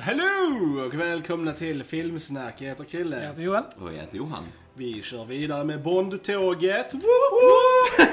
hello och välkomna till Filmsnack. Jag heter Jag Krille. heter Johan. Och jag heter Johan. Vi kör vidare med Bondtåget. Woop,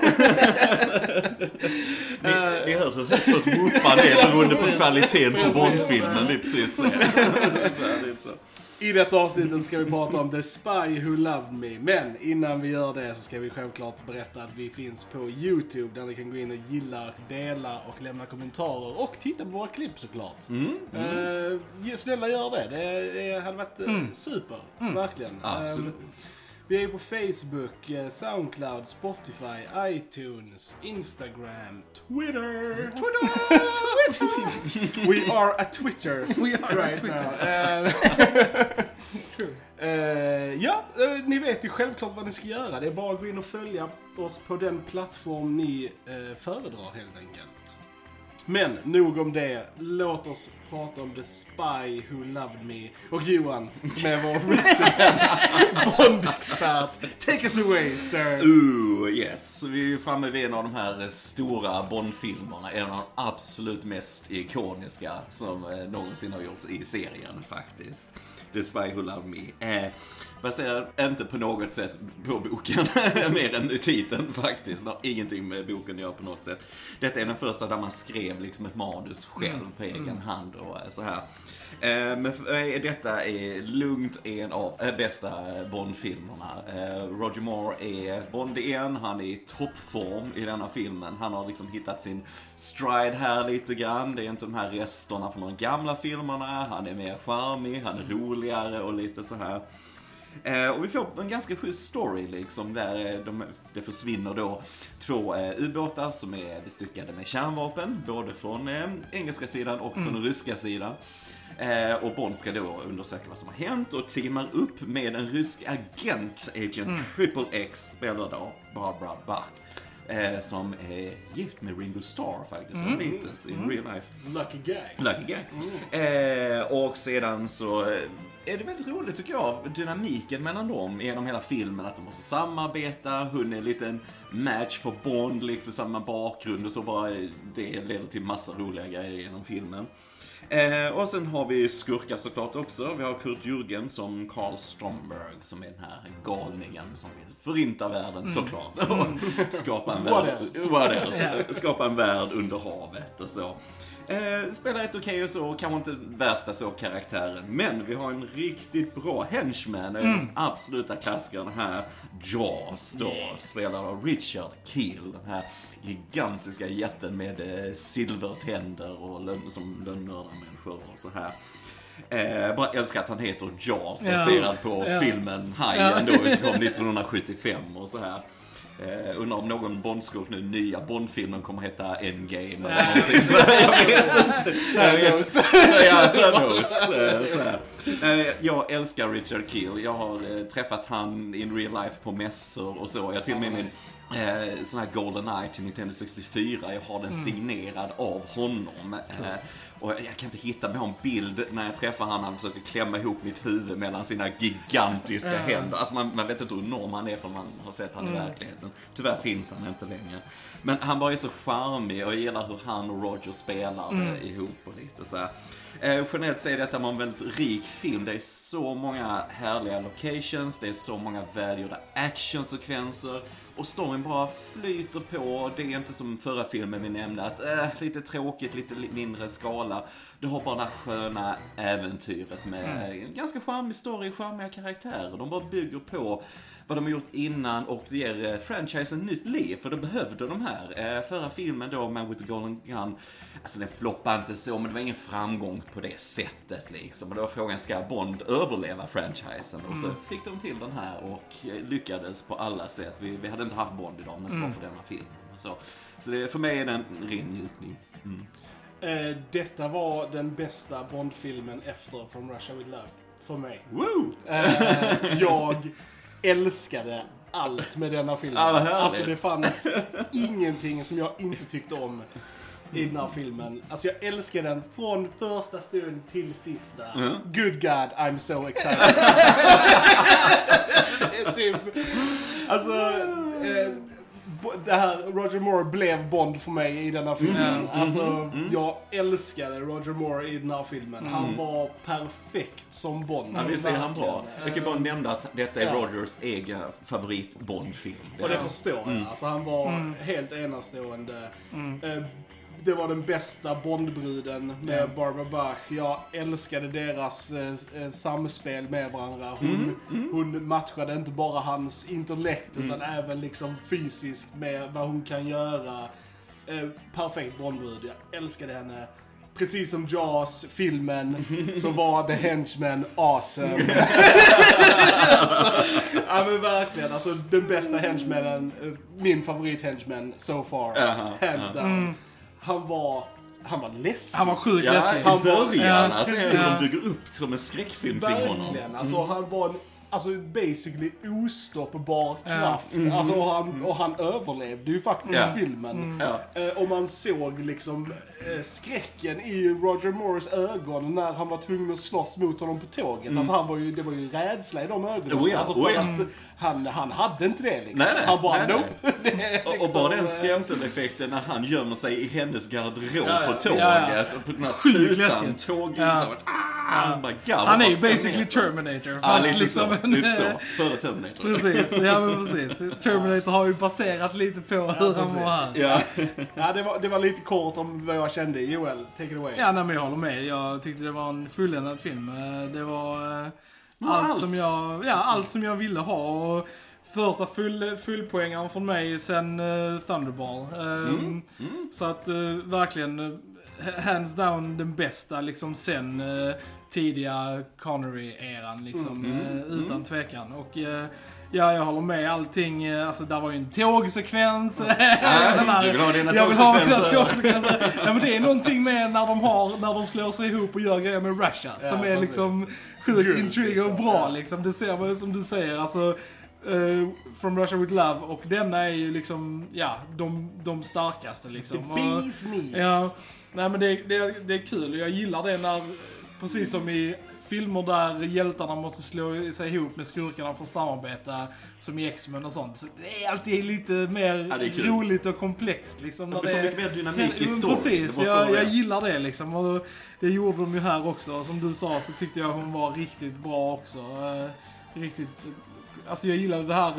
Ni, ni hör hur högt vårt whoopande är beroende på kvaliteten på Bondfilmen vi precis ser. I detta avsnittet ska vi prata om The Spy Who Loved Me. Men innan vi gör det så ska vi självklart berätta att vi finns på YouTube där ni kan gå in och gilla, dela och lämna kommentarer. Och titta på våra klipp såklart. Eh, snälla gör det. Det, det hade varit eh, super. Verkligen. Eh, Absolut. Vi är på Facebook, eh, Soundcloud, Spotify, iTunes, Instagram, Twitter. Twitter! Twitter! We are a Twitter We are a right Twitter. now. Eh, ja, eh, ni vet ju självklart vad ni ska göra. Det är bara att gå in och följa oss på den plattform ni eh, föredrar helt enkelt. Men nog om det. Låt oss prata om The Spy Who Loved Me. Och Johan, som är vår resident Bond-expert. Take us away, sir. Ooh, yes. Vi är framme vid en av de här stora Bond-filmerna. En av de absolut mest ikoniska som eh, någonsin har gjorts i serien faktiskt. The Spy Who Loved Me. Eh, baserad inte på något sätt på boken, mer än titeln faktiskt. Det har ingenting med boken att göra på något sätt. Detta är den första där man skrev liksom ett manus själv på egen hand och eh, så här. Eh, Men för mig är detta är lugnt en av äh, bästa Bond-filmerna. Eh, Roger Moore är Bond igen, han är i toppform i denna filmen. Han har liksom hittat sin stride här lite grann. Det är inte de här resterna från de gamla filmerna. Han är mer charmig, han är roligare och lite så här. Eh, och vi får en ganska schysst story liksom där eh, de, det försvinner då två eh, ubåtar som är bestyckade med kärnvapen, både från eh, engelska sidan och från den ryska sidan. Eh, och Bond ska då undersöka vad som har hänt och teamar upp med en rysk agent, Agent Triple X, spelad av Barbara Bach. Eh, som är gift med Ringo Starr faktiskt, som Beatles i real life. Lucky guy. Lucky guy. Eh, och sedan så är det väldigt roligt tycker jag, dynamiken mellan dem genom hela filmen. Att de måste samarbeta, hon är en liten match för Bond, liksom samma bakgrund och så bara. Det leder till massa roliga grejer genom filmen. Eh, och sen har vi skurkar såklart också. Vi har Kurt Jürgen som Carl Stromberg som är den här galningen som vill förinta världen såklart. Och skapa en What värld, else? what else? skapa en värld under havet och så. Eh, spelar ett okej och så, kanske inte värsta så karaktären. Men vi har en riktigt bra henchman, den absoluta klassikern här. Jaws då, spelad av Richard Keel. Den här gigantiska jätten med eh, silvertänder och lön, som lönnmördarmänniskor och så här. Eh, bara älskar att han heter Jaws, Ja. baserad på Ja. filmen Hajen då, som kom 1975 och så här. Eh, undrar om någon Bondskurk nu, nya Bondfilmen kommer heta Endgame eller någonting så. Jag vet inte. Inte. Ja, Thanos. Eh. Eh, jag älskar Richard Keel. Jag har eh, träffat han in real life på mässor och så. Jag till och med min eh, sån här Golden Eye till Nintendo 64. Jag har den signerad av honom. Eh, och jag, jag kan inte hitta mig en bild när jag träffar han. Han försöker klämma ihop mitt huvud mellan sina gigantiska händer. Alltså man, man vet inte hur enorm han är för man har sett han i verkligheten. Tyvärr finns han inte längre. Men han var ju så charmig och jag gillar hur han och Roger spelar eh, ihop och lite så här. Eh, generellt så är detta en väldigt rik film. Det är så många härliga locations, det är så många välgjorda actionsekvenser. Och storyn bara flyter på. Det är inte som förra filmen vi nämnde, att eh, lite tråkigt, lite li- mindre skala. Du har bara det här sköna äventyret med en ganska charmig story, charmiga karaktärer. De bara bygger på vad de har gjort innan och det ger eh, franchisen nytt liv, för det behövde de här. Eh, förra filmen då, Man with the Golden Gun, alltså den floppade inte så, men det var ingen framgång på det sättet liksom. Och då var frågan, ska Bond överleva franchisen? Och så fick de till den här och eh, lyckades på alla sätt. Vi, vi hade inte haft Bond idag om det inte var för denna film. Så, så det, för mig är det en ren njutning. Eh, detta var den bästa Bond-filmen efter From Russia With Love. För mig. Woo! Eh, jag älskade allt med denna filmen. Härligt. alltså det fanns ingenting som jag inte tyckte om i den här filmen. Alltså jag älskade den från första stund till sista. Good God, I'm so excited. typ... Alltså... Eh, det här, Roger Moore blev Bond för mig i denna filmen. Alltså, jag älskade Roger Moore i den här filmen. Han var perfekt som Bond. Ja, visst är han bra. Jag kan bara nämna att detta är Ja. Rogers egen favorit Bond-film. Och det förstår jag. Alltså han var helt enastående. Det var den bästa Bondbruden med Barbara Bach. Jag älskade deras eh, eh, samspel med varandra. Hon, hon matchade inte bara hans intellekt utan även liksom fysiskt med vad hon kan göra. Eh, perfekt Bondbrud. Jag älskade henne. Precis som Jaws, filmen, så var The Henchman awesome. Ja men verkligen, alltså den bästa henchmanen, eh, min favorit henchman so far, Jaha, hands down. Han var, han var läskig. Han var sjukt Ja, läskig. i början. Ja. Alltså, Ja. de bygger upp som en skräckfilm kring honom. Verkligen, alltså han var en, alltså basically ostoppbar kraft. Alltså och han, och han överlevde ju faktiskt Ja. filmen. Ja. Eh, och man såg liksom eh, skräcken i Roger Moores ögon när han var tvungen att slåss mot honom på tåget. Alltså han var ju, det var ju rädsla i de ögonen. Mm. Oh ja, alltså för oh ja. att han, han hade inte det liksom. Nej, nej, han bara nej, nej. nope. Är Och, och liksom, bara den skrämseleffekten när han gömmer sig i hennes garderob Ja, ja. på tåget Ja, ja. och på den här tutan, tåget, Ja. så, ah, han bara galvar Han är ju basically. Terminator. Ja, Fast lite liksom så. en, Lite så. eh, Före Terminator. Precis, ja men precis. Terminator har ju baserat lite på hur han var här. Ja. Ja, det var, det var lite kort om vad jag kände. Joel, take it away. Ja, nej, men jag håller med. Jag tyckte det var en fulländad film. Eh, Det var eh, allt, allt. som jag, ja, allt som jag ville ha. Och första full, fullpoängaren från mig sen uh, Thunderball. Ehm, Så att eh, verkligen, eh, hands down den bästa liksom sen eh, tidiga Connery-eran liksom. eh, utan tvekan. Och eh, Ja, jag håller med allting. eh, Alltså, där var ju en tågsekvens. Den här- du vill ha dina tågsekvenser. tågsekvenser. Ja, men det är någonting med när de har, när de slår sig ihop och gör grejer med Russia. Ja, som är precis. liksom sjukt Guld, intriguing och liksom. bra Ja. liksom. Det ser man ju som du säger, alltså. Uh, From Russia With Love och denna är ju liksom, ja, de, de starkaste liksom. The bees knees. Ja, nej men det, det, det är kul och jag gillar det när, precis som i filmer där hjältarna måste slå sig ihop med skurkarna för att samarbeta, som i X-Men och sånt. Så det är alltid lite mer Ja, roligt och komplext liksom. Ja, får det är- mycket mer dynamik i storyn. Precis, jag, jag gillar det liksom. Och det gjorde de ju här också. Som du sa så tyckte jag hon var riktigt bra också. Eh, riktigt, alltså jag gillade det här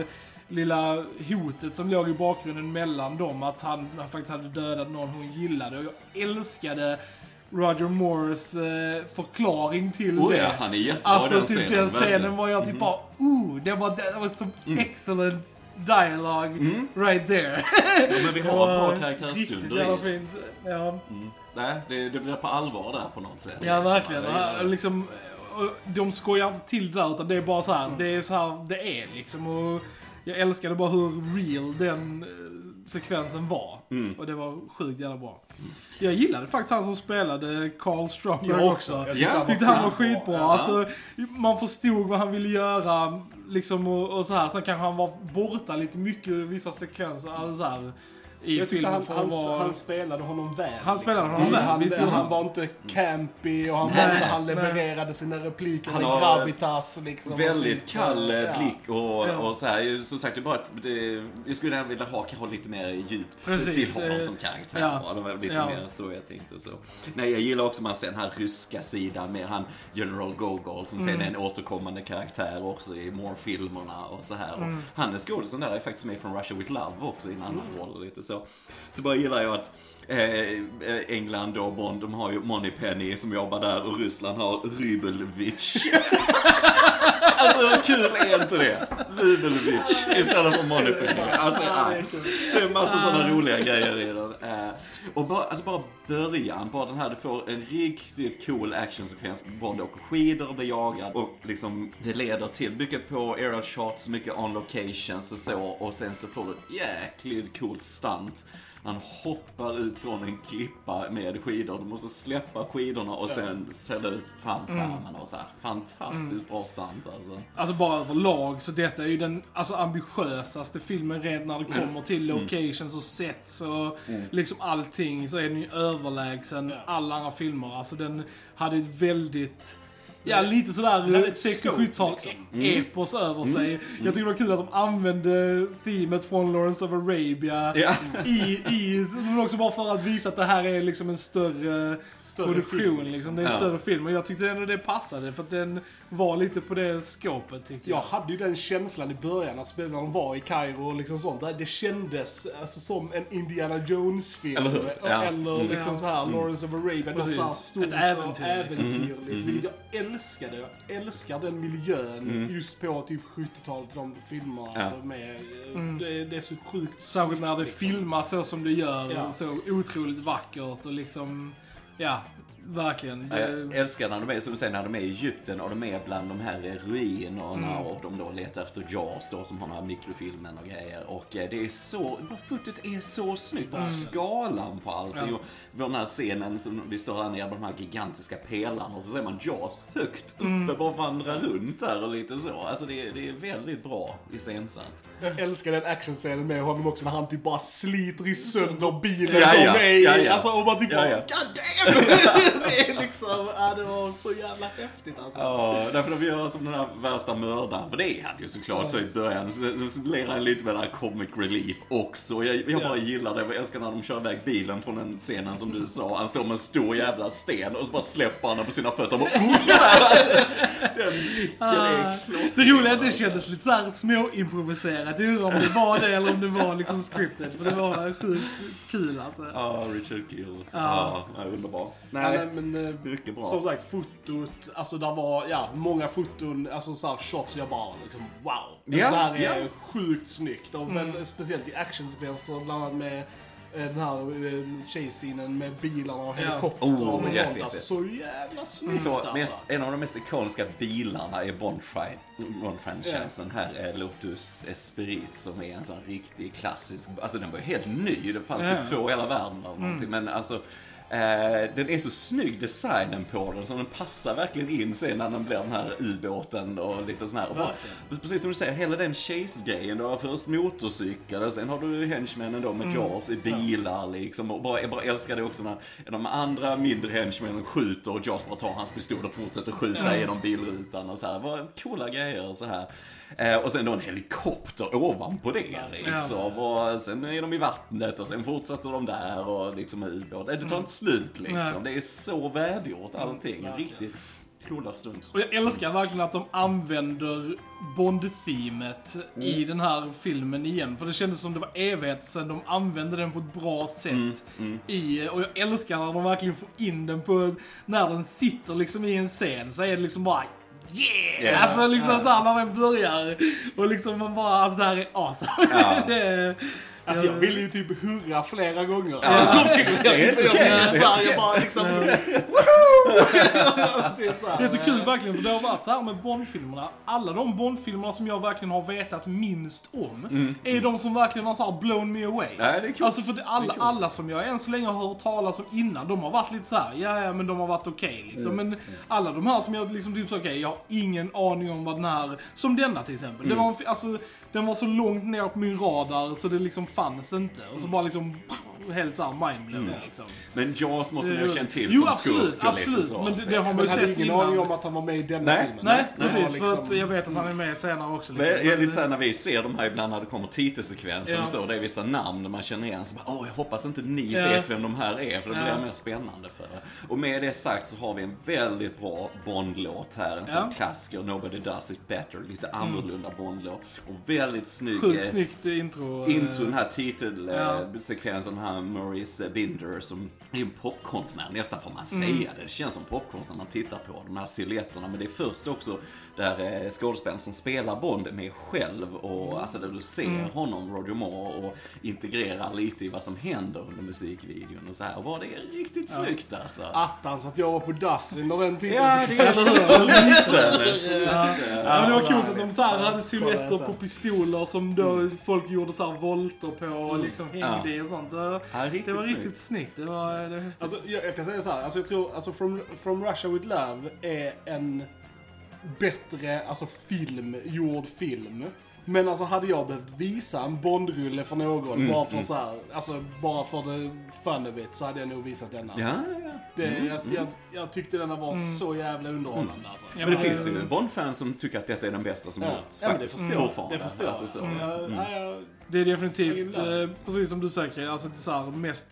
lilla hotet som låg i bakgrunden mellan dem. Att han, han faktiskt hade dödat någon hon gillade. Och jag älskade Roger Moores eh, förklaring till Oh det. ja, han är jättebra Alltså den typ scenen. den scenen. Mm. var jag typ bara, ooh, det var, det var som excellent dialogue right there. Ja, men vi har bra Riktigt karaktärsstunder jävla i. fint. Ja, Mm. Nej, det, det blir på allvar där på något sätt. ja liksom. verkligen. Det. liksom, de skojar inte till det där, utan det är bara så här, Mm. det är så här det är liksom. Och jag älskade bara hur real den eh, sekvensen var. Mm. Och det var sjukt jävla bra. Jag gillade faktiskt han som spelade Carl Stromberg Jag också. Jag Ja, tyckte han var skitbra. Ja. Alltså, man förstod vad han ville göra liksom och, och så här. Sen kanske han var borta lite mycket i vissa sekvenser. Alltså, så här, I Jag filmen han, för han, vara... han spelade honom väl. Han spelade liksom. honom väl, Han, visst han han. var inte campy och han, Nej, var inte, han nej. levererade sina repliker Han med har gravitas. Liksom, och Väldigt typ, kall eh, ja. blick och, Ja. och så här. Som sagt, det bara att det, jag skulle gärna vilja ha kanske lite mer djup Precis, till honom eh, som karaktär. ja. Det var lite Ja. mer så jag tänkte och så. Nej, jag gillar också man ser den här ryska sidan med han General Gogol som Mm. sen är en återkommande karaktär också i Moore-filmerna och så här. Och han är skådisen där är faktiskt med från Russia with Love också i en annan roll och lite så. Så bara gillar jag att eh, England och Bond, de har ju Moneypenny som jobbar där och Ryssland har Rybelvich. alltså hur kul är inte det? Rybelvich istället för Moneypenny. Alltså, ja. Så det är en massa sådana roliga grejer i den. Eh, och bara, alltså bara början, bara den här, du får en riktigt cool actionsekvens. Bond åker skidor och blir jagad och liksom det leder till mycket på aerial shots, mycket on locations och så och sen så får du ett jäkligt coolt stunt. Han hoppar ut från en klippa med skidor. Du måste släppa skidorna och sen fälla ut fallskärmen och så här. Fantastiskt bra stunt alltså. Alltså bara överlag, så detta är ju den alltså, ambitiösaste filmen rent när det kommer till locations och sets och liksom allting. Så är den ju överlägsen alla andra filmer. Alltså den hade ett väldigt... Ja, lite sådär hade ett 60-70-tal scope, epos över sig. Jag tycker det var kul att de använde teamet från Lawrence of Arabia Ja. i, i, men också bara för att visa att det här är liksom en större, produktion. film, liksom. Det är en Ja. större film. Och jag tyckte ändå det passade, för att den var lite på det skåpet tyckte jag. Jag hade ju den känslan i början när spelarna de var i Kairo och liksom sånt. Det kändes alltså, som en Indiana Jones-film. Eller? Ja. Eller Mm. liksom så här Lawrence of Arabia. Något Precis. så här stort Ett äventyr, och liksom. äventyrligt. Vilket jag älskade. Jag älskar den miljön just på typ 70-talet, de filmerna. Ja. Alltså, med, det, det är så sjukt Särskilt när det liksom. filmas så som det gör. Ja. Så otroligt vackert och liksom, ja, verkligen. Det, Jag älskar när de är, som du säger, när de är i Egypten och de är bland de här ruinerna Mm. och de då letar efter Jaws då som har den här mikrofilmen och grejer. Och eh, det är så, bara fotot är så snyggt. Bara skalan på allting. Mm. Ja. Och den här scenen som vi står där nere på de här gigantiska pelarna och så ser man Jaws högt uppe, Mm. bara vandra runt där och lite så. Alltså det, är- det är väldigt bra iscensatt. Jag älskar den actionscenen med honom också när han typ bara sliter i sönder bilen Ja, ja, de är i. ja, ja. Alltså och man typ Ja, bara ja. God damn! det är liksom, ja det var så jävla häftigt alltså. Ja, därför de gör som den här värsta mördaren. För det är han ju såklart så i början. Så, så ler han lite med den här comic relief också. Jag, jag bara Ja. gillar det. Jag älskar när de kör iväg bilen från den scenen som du sa. Han står med en stor jävla sten och så bara släpper han den på sina fötter. Och bara, oh, alltså, den blicken är klockren. det roliga är att det kändes lite såhär småimproviserat. Jag undrar om det var det eller om det var liksom scripted. För det var sjukt kul alltså. Ja, Richard Gill. Ja, ja underbar. Ja, Nej, nej, men, eh, mycket bra. Som sagt, fotot, alltså där var, ja, många foton, alltså så här shots jag bara liksom wow. Alltså, Ja, det här är sjukt snyggt. Och väl, speciellt i actionsekvenser, bland annat med eh, den här eh, chase-scenen med bilarna och helikoptrar Oh, och yes, sånt. yes, alltså, yes. Så jävla snyggt Så, alltså. mest, en av de mest ikoniska bilarna i Bond-franchisen här är Lotus Esprit som är en sån riktig klassisk, alltså den var ju helt ny, det fanns Ja. typ två i hela världen eller någonting, men alltså Eh, den är så snygg designen på den så den passar verkligen in sen när den blir den här ubåten och lite sån här. Bara, precis som du säger, hela den chase-grejen. Du har först motorcykel och sen har du henchmännen då med Jaws i bilar liksom. Och bara, jag bara älskar det också när de andra mindre henchmännen skjuter och Jaws bara tar hans pistol och fortsätter skjuta genom bilrutan och så här. Bara coola grejer och så här. Eh, och sen då en helikopter ovanpå det liksom. Och sen är de i vattnet och sen fortsätter de där och liksom ubåt. Det tar inte slut liksom. Det är så välgjort allting. Riktigt coola stunts. Och jag älskar verkligen att de använder Bond-teamet i den här filmen igen. För det kändes som det var evighet sedan de använde den på ett bra sätt. I, och jag älskar när de verkligen får in den på, när den sitter liksom i en scen så är det liksom bara Yeah! Yeah. Alltså liksom såhär när den börjar. Och liksom man bara, alltså det här är awesome. Ja. det Alltså jag ville ju typ hurra flera gånger. Alltså, Det är helt okej. Det är helt okej. Jag bara liksom, typ. Det är så kul verkligen, för det har varit så här med Bond-filmerna. Alla de Bond-filmerna som jag verkligen har vetat minst om, är de som verkligen har så här blown me away. Nej, det är. Alltså för det, alla, alla som jag än så länge har hört talas om innan, de har varit lite så här, ja ja men de har varit okej liksom. Men alla de här som jag liksom typ okej, jag har ingen aning om vad den här, som denna till exempel. Det var, en fi- alltså, den var så långt ner på min radar så det liksom fanns inte. Och så bara liksom helt såhär mindblowing Mm. liksom. Men Jaws måste ni ha känt till jo, som absolut, skurk och absolut. lite så. Men det, det har man Men ju sett ingen innan. aning om att han var med i Nej. filmen. Nej, precis. För liksom- att jag vet att han är med senare också. Men Liksom. jag är lite såhär när vi ser de här ibland när det kommer titelsekvenser Ja. och så, det är vissa namn man känner igen, så bara åh jag hoppas inte ni Ja. vet vem de här är, för det blir Ja. mer spännande för er. Och med det sagt så har vi en väldigt bra Bond-låt här, en sån Ja. Mm. klassiker, Nobody Does It Better, lite annorlunda Bond-låt. Och väldigt snygg Sjukt eh, snyggt intro. eh, Intro, den här Ja. titelsekvensen, den här Maurice Binder som är en popkonstnär, nästan får man säga Mm. det. Det känns som popkonst när man tittar på de här silhuetterna. Men det är först också där eh, skådespelaren som spelar Bond är med själv och Mm. alltså där du ser honom, Roger Moore, och integrerar lite i vad som händer under musikvideon och så här. Och vad det är riktigt snyggt alltså. Attans att jag var på Dustin och den Ja, titeln. det är just det. Ja. Ja, men det var coolt att de så här hade silhuetter på pistoler som då folk gjorde så här volter på och liksom hängde i och sånt. Det, Ja, det var riktigt snyggt. Det var, det var. Alltså, jag, jag kan säga så här, alltså, jag tror alltså From, From Russia With Love är en bättre alltså, film, gjord film. Men alltså hade jag behövt visa en Bondrulle för någon, Mm, bara för så här, alltså bara för the fun of it, så hade jag nog visat den alltså. Ja, ja. Det, jag, jag, jag tyckte denna var så jävla underhållande alltså. Ja, Men det men, finns ju Bond-fans som tycker att detta är den bästa som Ja, gjorts. ja men det förstår fortfarande. Det förstår. Alltså, så. Jag, nej, jag, Det är definitivt, eh, precis som du säger, alltså det är så här, mest,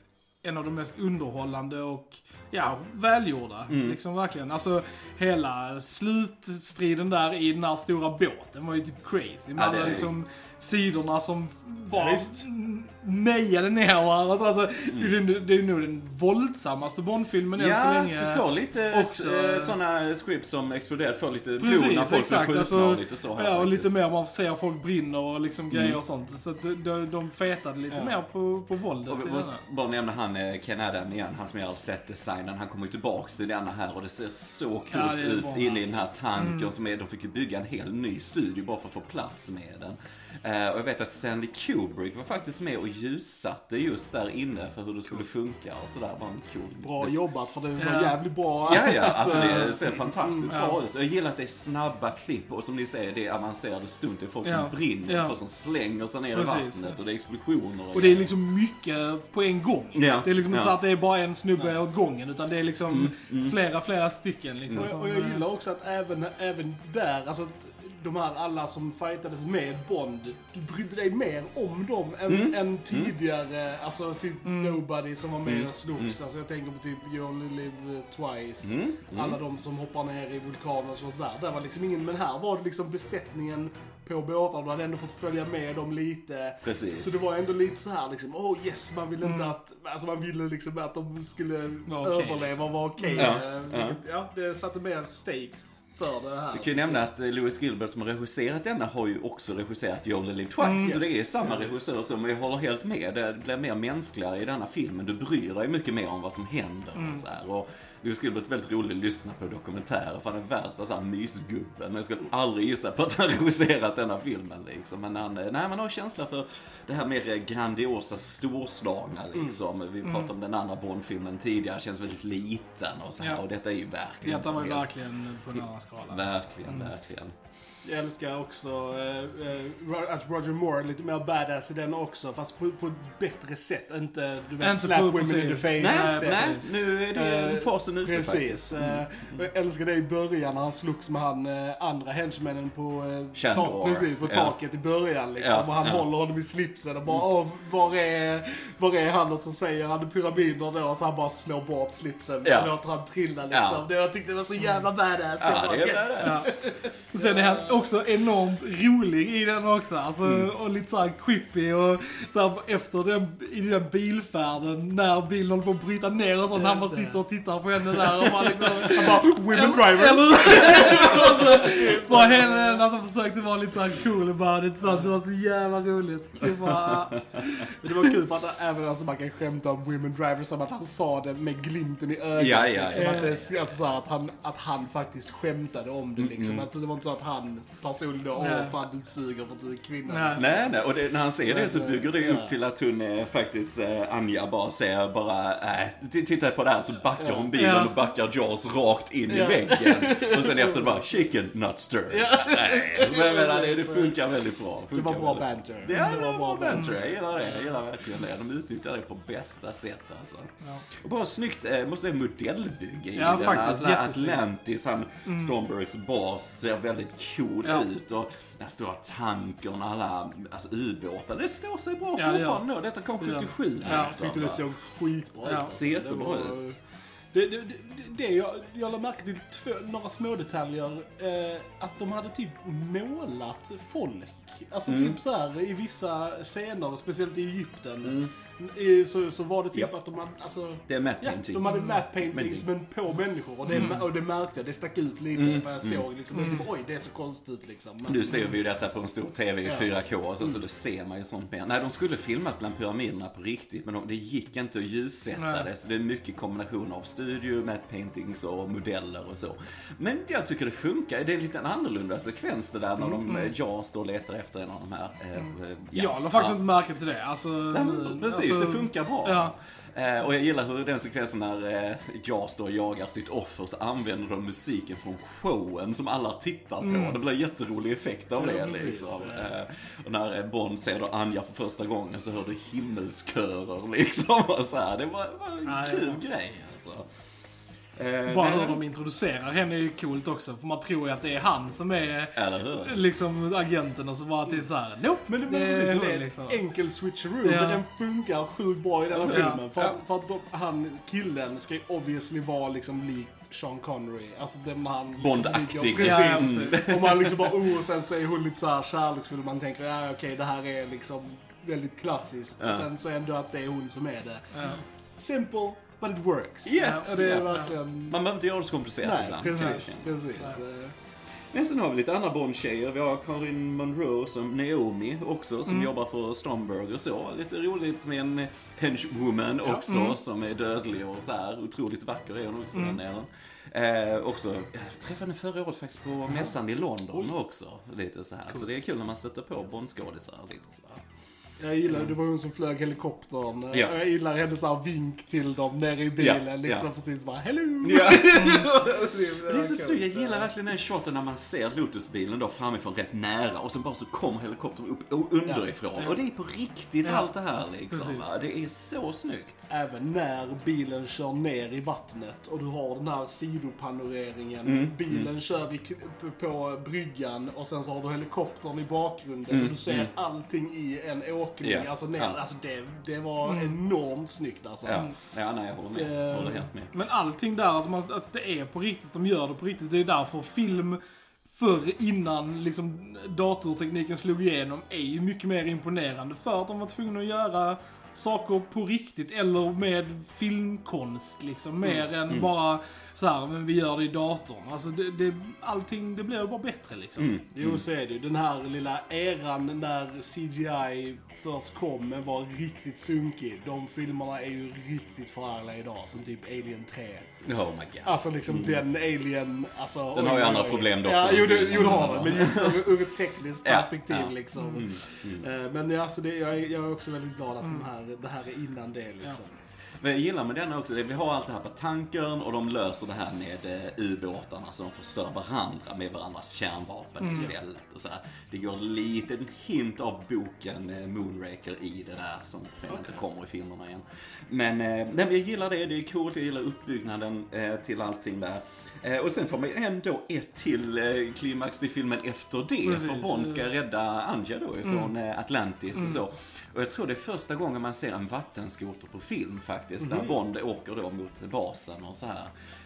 en av de mest underhållande och ja, välgjorda. Mm. Liksom verkligen. Alltså hela slutstriden där i den här stora båten var ju typ crazy. Med Ja, det liksom sidorna som bara Ja, mejade ner varandra. Alltså, alltså, det, är, det är nog den våldsammaste Bondfilmen än så Ja, länge. du får lite också, eh, sådana scripts som exploderar, får lite blod när folk blir exakt. skjutna Alltså, och lite så. här ja, och lite mer man ser folk brinner och liksom grejer Mm. och sånt. Så att de, de, de fetade lite Ja. mer på, på våldet. Och vi måste bara nämna han eh, Ken Adam igen, han som gör set-designen. Han kommer ju tillbaks till denna här och det ser så coolt Ja, ut. Mm. inne i den här tanken som är, de fick ju bygga en hel ny studio bara för att få plats med den. Eh, och jag vet att Stanley Kubrick var faktiskt med och ljussatte just där inne för hur det skulle funka och sådär. Var en cool. bra jobbat för det var Ja. jävligt bra. Ja, ja, alltså det ser fantastiskt Mm, bra ut. Jag gillar att det är snabba klipp och som ni säger, det är avancerade stunt. Det är folk Ja, som brinner, ja. folk som slänger sig ner Precis. i vattnet och det är explosioner. Och det är liksom mycket på en gång. Ja, Det är liksom inte ja. så att det är bara en snubbe åt gången, utan det är liksom flera, flera stycken. Liksom, Och, som, och jag gillar också att även, även där, alltså de här alla som fightades med Bond, du brydde dig mer om dem än, än tidigare, alltså typ Nobody som var med och slogs. Alltså jag tänker på typ You Only Live Twice, Mm, alla de som hoppar ner i vulkaner och sådär. Där. Var liksom ingen, men här var det liksom besättningen på båtarna, du hade ändå fått följa med dem lite. Precis. Så det var ändå lite så här liksom, oh yes, man ville inte att, alltså man ville liksom att de skulle okej, överleva och vara okej. Ja, Eh, ja. ja, det satte mer stakes för det här. Vi kan ju nämna att eh, Louis Gilbert som har regisserat denna har ju också regisserat You Only Live Twice. Så det är Yes. samma regissör som jag håller helt med. Det blir mer mänskligare i denna filmen. Du bryr dig mycket mer om vad som händer. Och så här. Och Louis Gilbert är väldigt rolig att lyssna på dokumentärer för han är värsta så här mysgubben. Men jag skulle aldrig gissa på att han regisserat denna filmen liksom. Men han, eh, nej, man har känsla för det här mer eh, grandiosa, storslagna liksom. Vi pratade om den andra Bond-filmen tidigare, känns väldigt liten och så här. Ja. Och detta är ju verkligen Detta var ju verkligen på en annan skala. Verkligen, verkligen. Jag älskar också eh, eh, att Roger Moore är lite mer badass i den också, fast på, på ett bättre sätt. Inte, du vet, Inte slap women in the precis. face. Nej, nej, nu är det Eh, fasen ute Precis. Eh, och Jag älskar det i början när han slogs med han andra henchmannen på, eh, Chandor. precis, på Ja. taket i början. Liksom. Ja, och han ja. håller honom i slipsen och bara Åh, var, är, var är han? Och så säger han pyramider då och så han bara slår bort slipsen Ja. och låter han trilla liksom. Ja. Det, jag tyckte det var så jävla badass. Ja, jag bara, det är yes! badass. Och sen är han också enormt rolig i den också. Alltså, Mm. Och lite såhär creepy och så här, efter den, i den bilfärden när bilen håller på att bryta ner och sånt. Han bara det. sitter och tittar på henne där och bara liksom... Han bara, women drivers! Eller Bara hela den att han försökte vara lite såhär cool about it. Så att det var så jävla roligt. Så bara, Men det var kul för att även alltså, man kan skämta om women drivers som att han sa det med glimten i ögat. Ja, ja, liksom, ja. Att, det, att, så här, att, han, att han faktiskt skämtade om det liksom. Att det var inte så att han person då. Åh, fan du suger för att du är kvinna. Nej. Nej, nej, och det, när han säger det så Men, bygger det upp till att hon eh, faktiskt, eh, Anja bara säger bara, äh, t- titta på det här så backar hon bilen Ja. och backar Jaws rakt in i väggen. Och sen efter bara, shaken, not stirred. Nej, så jag menar, det, det funkar väldigt bra. Det var Funkar bra väldigt- banter. Det, ja, det var bra banter. Jag gillar det. Jag gillar verkligen det. De utnyttjar det på bästa sätt alltså. Och bara snyggt, eh, måste säga, modellbygge i Ja, den. faktiskt. Här. Atlantis, han, Strombergs bas ser väldigt cool Ja. ut. Och den stora tankern, alla alltså, ubåtar. Det står sig bra Ja, fortfarande. nu. Detta kom Det gör 77. Ja, Jag tyckte det såg skitbra ut. Ja. alltså. Ser jättebra ut. Det, det, det, det jag, jag lade märke till två, några små detaljer. Eh, att de hade typ målat folk. Alltså Mm. typ så här i vissa scener, speciellt i Egypten. Mm. Så, så var det typ Ja. att de hade, alltså, Det är matte Ja, de hade matte paintings Painting. men på människor. Och det, och det märkte jag, det stack ut lite. Mm. För jag såg liksom, typ, oj det är så konstigt liksom. Men, Nu ser vi ju detta på en stor TV i Ja. 4K och så, så då ser man ju sånt mer. Nej, de skulle filmat bland pyramiderna på riktigt, men de, det gick inte att ljussätta Nej. det. Så det är mycket kombination av studio, matte paintings och modeller och så. Men jag tycker det funkar. Det är en liten annorlunda sekvens det där när de, eh, jag står och letar efter en av de här. Eh, eh, Jag la faktiskt inte märke till det. Alltså, Nej, men nu- precis, alltså, det funkar bra. Ja. Eh, och jag gillar hur den sekvensen när eh, står och jagar sitt offer så använder de musiken från showen som alla tittar på. Det blir jätterolig effekt av Mm. Ja, det precis, liksom. ja. Eh, och när eh, Bond ser då Anja för första gången så hör du himmelskörer liksom. Och så här. Det var, var en Ja, kul ja. grej alltså. Eh, Bara nej, hur de introducerar henne är ju coolt också. För man tror ju att det är han som är Eller hur? liksom agenten och så bara typ såhär, nope. Men det, men det precis, det är en liksom- enkel switcheroo, Ja. men den funkar sjukt bra i den här Ja. filmen. För Ja. att, för att de, han, killen, ska ju obviously vara liksom lik Sean Connery. Alltså den han... liksom Bondaktig. Ja, Precis. och man liksom bara oh, och sen så är hon lite så här kärleksfull. Man tänker ja okej det här är liksom väldigt klassiskt. Ja. Och sen så ändå att det är hon som är det. Ja. Simple, but it works. Ja, och det är ja. verkligen... Man behöver inte göra det så komplicerat Nej, ibland. precis. kanske. precis. Så. Eh, Men sen har vi lite andra Bond-tjejer. Vi har Caroline Monroe som Naomi också, som jobbar för Stromberg och så. Lite roligt med en henchwoman också, som är dödlig och så här. Otroligt vacker är hon också för den delen. Eh, också, jag träffade henne förra året faktiskt på mässan i London också. Lite så här. Så det är kul när man stöter på Bond-skådisar lite så här. Jag gillar, det var hon som flög helikoptern. Ja. Jag gillar hennes så vink till dem nere i bilen. Ja, liksom ja. precis bara hello! Ja. det Det är så synd, jag gillar verkligen den shoten när man ser Lotusbilen då framifrån rätt nära och sen bara så kommer helikoptern upp underifrån. Ja. Och det är på riktigt Ja. allt det här liksom. Det är så snyggt. Även när bilen kör ner i vattnet och du har den här sidopanoreringen. Mm, Bilen kör i, på bryggan och sen så har du helikoptern i bakgrunden Mm, och du ser allting i en åkning. Ja, Alltså, ner. ja. alltså det, det var enormt snyggt alltså. Ja, ja nej, jag håller med. Eh, håller helt med. Men allting där, alltså, att det är på riktigt, de gör det på riktigt. Det är därför film förr innan liksom, datortekniken slog igenom är ju mycket mer imponerande. För att de var tvungna att göra saker på riktigt eller med filmkonst liksom. Mer än bara så här, men vi gör det i datorn. Alltså det, det, allting, det blir bara bättre liksom. Mm. Jo, så är det ju. Den här lilla eran när CGI först kom men var riktigt sunkig. De filmerna är ju riktigt förargliga idag, som typ Alien 3. Oh my god. Alltså liksom den Alien, alltså... Mm. Den har ju andra problem dock, Ja, jo det, jo, det har den. Men just ur, ur ett tekniskt Ja, perspektiv ja. liksom. Mm, Eh, Men ja, alltså det, jag, är, jag är också väldigt glad att de här, det här är innan det liksom. Men jag gillar med denna också, vi har allt det här på tankern och de löser det här med eh, ubåtarna så de förstör varandra med varandras kärnvapen istället. Och så här. Det går en liten hint av boken eh, Moonraker i det där som sen inte kommer i filmerna igen. Men, eh, nej, men jag gillar det, det är coolt, jag gillar uppbyggnaden till allting där. Och sen får man ändå ett till klimax till filmen efter det. Precis. För Bond ska rädda Anja då ifrån eh, Atlantis och så. Och jag tror det är första gången man ser en vattenskoter på film faktiskt. Där Bond åker då mot basen och så här.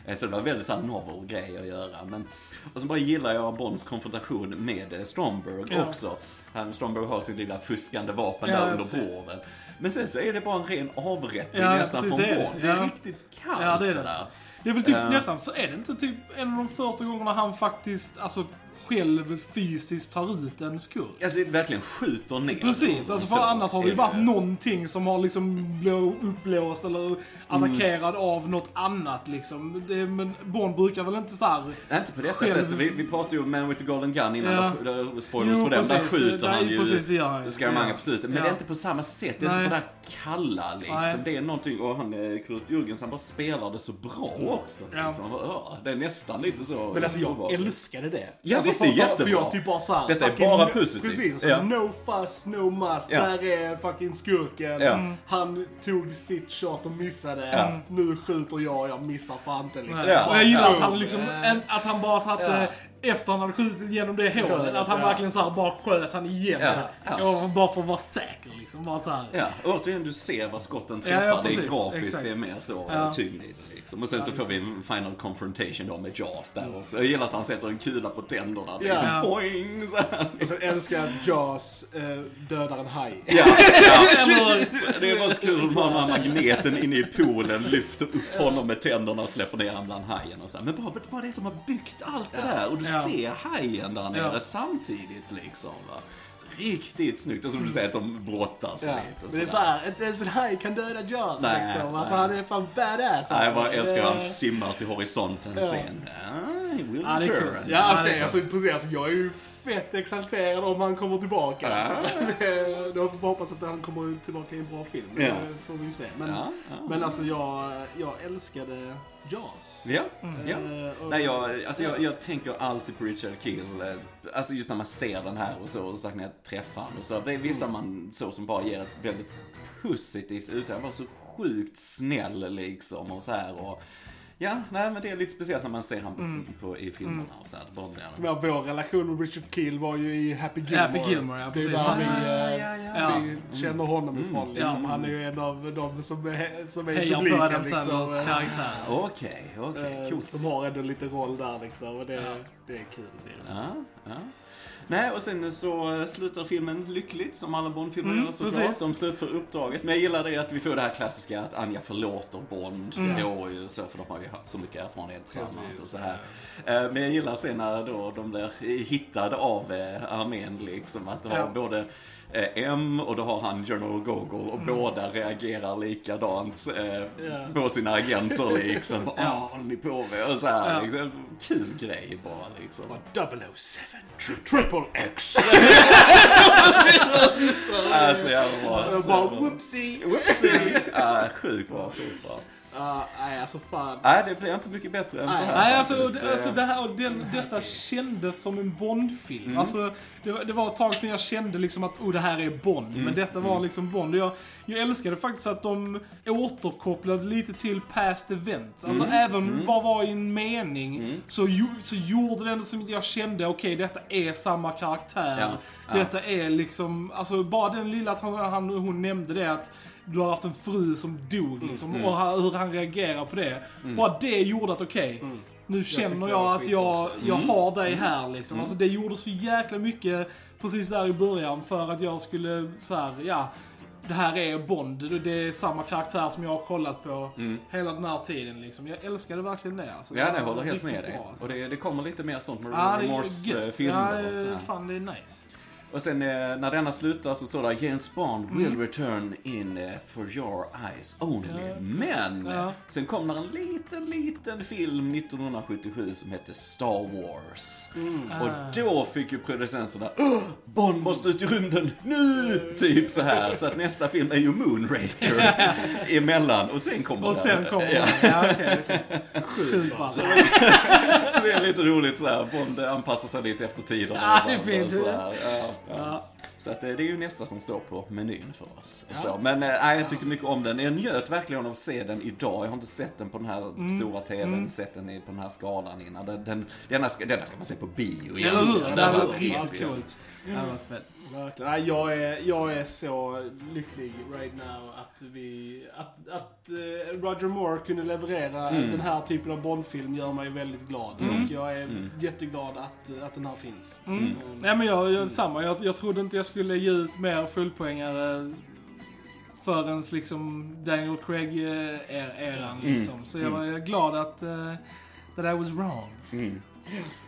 Eh, Så det var väldigt så här novel grej att göra. Men, och så bara gillar jag Bonds konfrontation med eh, Stromberg Ja. också. Han, Stromberg har sitt lilla fuskande vapen Ja, där under precis. borden. Men sen så är det bara en ren avrättning Ja, nästan precis, från det det. Bond. Det är riktigt kallt Ja, det är det. där. Det är väl typ Eh. nästan, är det inte typ en av de första gångerna han faktiskt, alltså själv fysiskt tar ut en skurk. Alltså verkligen skjuter ner Precis, alltså för Så annars har det ju varit någonting som har liksom blå, uppblåst eller attackerad av något annat liksom. Det, men Bond brukar väl inte så här. Nej, inte på detta Själv- sättet. Vi, vi pratade ju om Man with the Golden Gun innan, Ja. där, där, spoilers Jo, för den. Där skjuter Nej, han ju precis, det gör han. Scaramanga Ja. på slutet. Men Ja. det är inte på samma sätt. Det är Nej. inte på det här kalla liksom. Nej. Det är någonting, och han, eh, Kurt Jürgens, han bara spelar det så bra också. Ja. Liksom. Ja, det är nästan lite så Men alltså jag obehagligt. älskade det. Ja, alltså, det är jättebra. För jag typ bara såhär, Detta är bara no- positivt. Precis, Ja. no fuss, no must. Ja. Där är fucking skurken. Ja. Han tog sitt shot och missade. Ja. Nu skjuter jag, jag missar fan inte liksom. Ja. Och jag gillar att Ja. han liksom, att han bara satte, efter han hade skjutit genom det hålet, att han Ja. verkligen så här bara sköt han igen. Ja. Ja. Ja. Bara för att vara säker liksom. Bara så här. Ja, och återigen du ser vad skotten Ja, ja, träffar. det är grafiskt, exakt. det är mer så Ja. tyngd i det liksom. Och sen så får vi en final confrontation då med Jaws där också. Jag gillar att han sätter en kula på tänderna. Liksom Ja. boing! Så här. Och sen älskar jag att Jaws eh, dödar en haj. Ja, ja. Eller, Det är bara så kul här magneten inne i poolen lyfter upp honom med tänderna och släpper ner honom bland hajen och så här. Men bara, bara det att de har byggt allt det där och du Ja. ser hajen där nere Ja. samtidigt liksom. Va? Riktigt snyggt. Och som du säger att de brottas Ja. lite. Men det är såhär, inte ens en haj kan döda Jaws Nej, liksom. Alltså nej. han är fan badass. Nej, jag bara alltså. älskar hur Det- han simmar till horisonten Ja. sen. Ah, he will Ja, det är coolt. Ja, alltså, det är alltså, precis, alltså, jag är ju fett exalterad om han kommer tillbaka. Ja. Alltså. Då får vi hoppas att han kommer tillbaka i en bra film. Ja. Det får vi ju se. Men, Ja, ja. men alltså jag, jag älskade Jaws. Ja, ja. Eh, och- Nej, jag, alltså jag, jag tänker alltid på Richard Kill. eh, Alltså just när man ser den här och så, och sagt när jag träffar honom och så. Det är vissa man så som bara ger ett väldigt positivt uttryck. Han var så sjukt snäll liksom och så här och Ja, nej men det är lite speciellt när man ser han på, i filmerna och så här. Det bara blir För ja, vår relation med Richard Kill var ju i Happy Gilmore. Happy Gilmore, ja, Det är där vi, Ah, eh, ja, ja. Ja. vi känner honom ifrån. Liksom. Ja. Han är ju en av de som är, som är i hejar på publiken. Adam Liksom, karaktär. Okej, okej, eh, coolt. som har ändå lite roll där liksom. Och det, Ja. det är kul. Ja, ja. Nej, och sen så slutar filmen lyckligt, som alla Bond-filmer Mm, gör såklart. precis. De slutför uppdraget. Men jag gillar det att vi får det här klassiska att Anja förlåter Bond. Mm. Då ju så, för de har ju haft så mycket erfarenhet tillsammans och så här. Eh, Men jag gillar sen när då de blir hittade av eh, armén liksom. Att har Ja. både eh, M och då har han General Gogol och båda reagerar likadant eh, Ja. på sina agenter liksom. Åh, håller ni på med? Och så här, Ja. liksom. Kul grej bara liksom. 007, triple X. Alltså jävla bra. Bara whoopsie. Whoopsie! Ja, sjukt bra, sjukt bra. Ja, nej alltså fan. Nej, det blir inte mycket bättre än så här Nej, alltså, det, alltså det här, den, detta kändes som en Bond-film. Mm. Alltså, det, var- det var ett tag sedan jag kände liksom att oh, det här är Bond. Mm. Men detta var liksom Bond. Jag, jag älskade faktiskt att de återkopplade lite till past events. Alltså Mm. även det bara var i en mening så, ju- så gjorde det ändå som att jag kände okej, detta är samma karaktär. Ja, ja. Detta är liksom, alltså bara den lilla att han, han, hon nämnde det att du har haft en fru som dog liksom, Mm. och hur han reagerar på det. Bara det gjorde att okej, nu känner jag, var att jag, jag Mm. har dig här liksom. Alltså det gjorde så jäkla mycket precis där i början för att jag skulle så här, ja. Det här är Bond, det är samma karaktär som jag har kollat på hela den här tiden liksom. Jag älskade verkligen det alltså. Mm. Ja, Det jag håller helt med dig. bra, alltså. Och det, det kommer lite mer sånt med Ja, remorse-filmer Ja, och så här. fan det är nice. Och sen eh, när denna slutar så står det James Bond will Mm. return in eh, for your eyes only. Ja, Men Ja. sen kom det en liten, liten film 1977 som hette Star Wars. Och Ah. då fick ju producenterna "Åh, Bond måste ut i rymden nu! Typ så här. Så att nästa film är ju Moonraker emellan. Och sen kommer Och den. sen kommer ja. den. Ja, okej, okej. Sjukt ball. Så det är lite roligt så här. Bond anpassar sig lite efter tiden. Ja, det är fint. Så, ja, ja. Ja. att, eh, det är ju nästa som står på menyn för oss. Och Så. Men eh, nej, jag tyckte mycket om den. Jag njöt verkligen av att se den idag. Jag har inte sett den på den här Mm. stora TVn, sett den på den här skalan innan. Den, den, denna, ska, denna ska man se på bio Eller hur? Det hade var varit riktigt coolt. Det hade varit fett. Verkligen. Nej, jag, är, jag är så lycklig right now att vi... Att, att eh, Roger Moore kunde leverera Mm. den här typen av Bondfilm gör mig väldigt glad. Och jag är Mm. jätteglad att, att den här finns. Mm. Mm. Nej men jag, jag samma. Jag, jag trodde inte jag skulle ge ut mer fullpoängare förrän liksom Daniel Craig-eran Mm. liksom. Så jag var glad att uh, that I was wrong. Mm.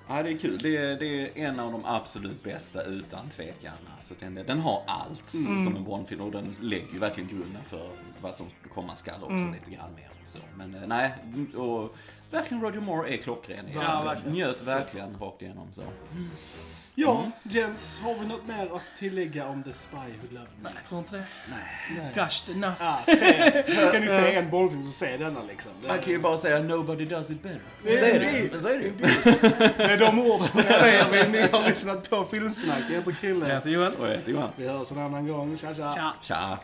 Ja, det är kul. Det är, det är en av de absolut bästa utan tvekan. Alltså, den, den har allt som en Bondfilm och den lägger ju verkligen grunden för vad som komma skall också lite grann mer. Så, men eh, nej, och verkligen Roger Moore är klockren. Ja, verkligen. Njöt verkligen rakt igenom så. Ja, Jens, har vi något mer att tillägga om The Spy Who Loved Me? Nej, jag tror inte det. Nej. Gushed enough. Ah, se. Ska ni se en Bondfilm så se denna liksom. Man kan ju bara säga nobody does it better. Är Säg det. det. Säg det. Med de orden säger vi ni har lyssnat på Filmsnack. Jag heter Krille. Jag heter Joel. Och jag heter Johan. Vi hörs en annan gång. Tja tja. Tja. Tja.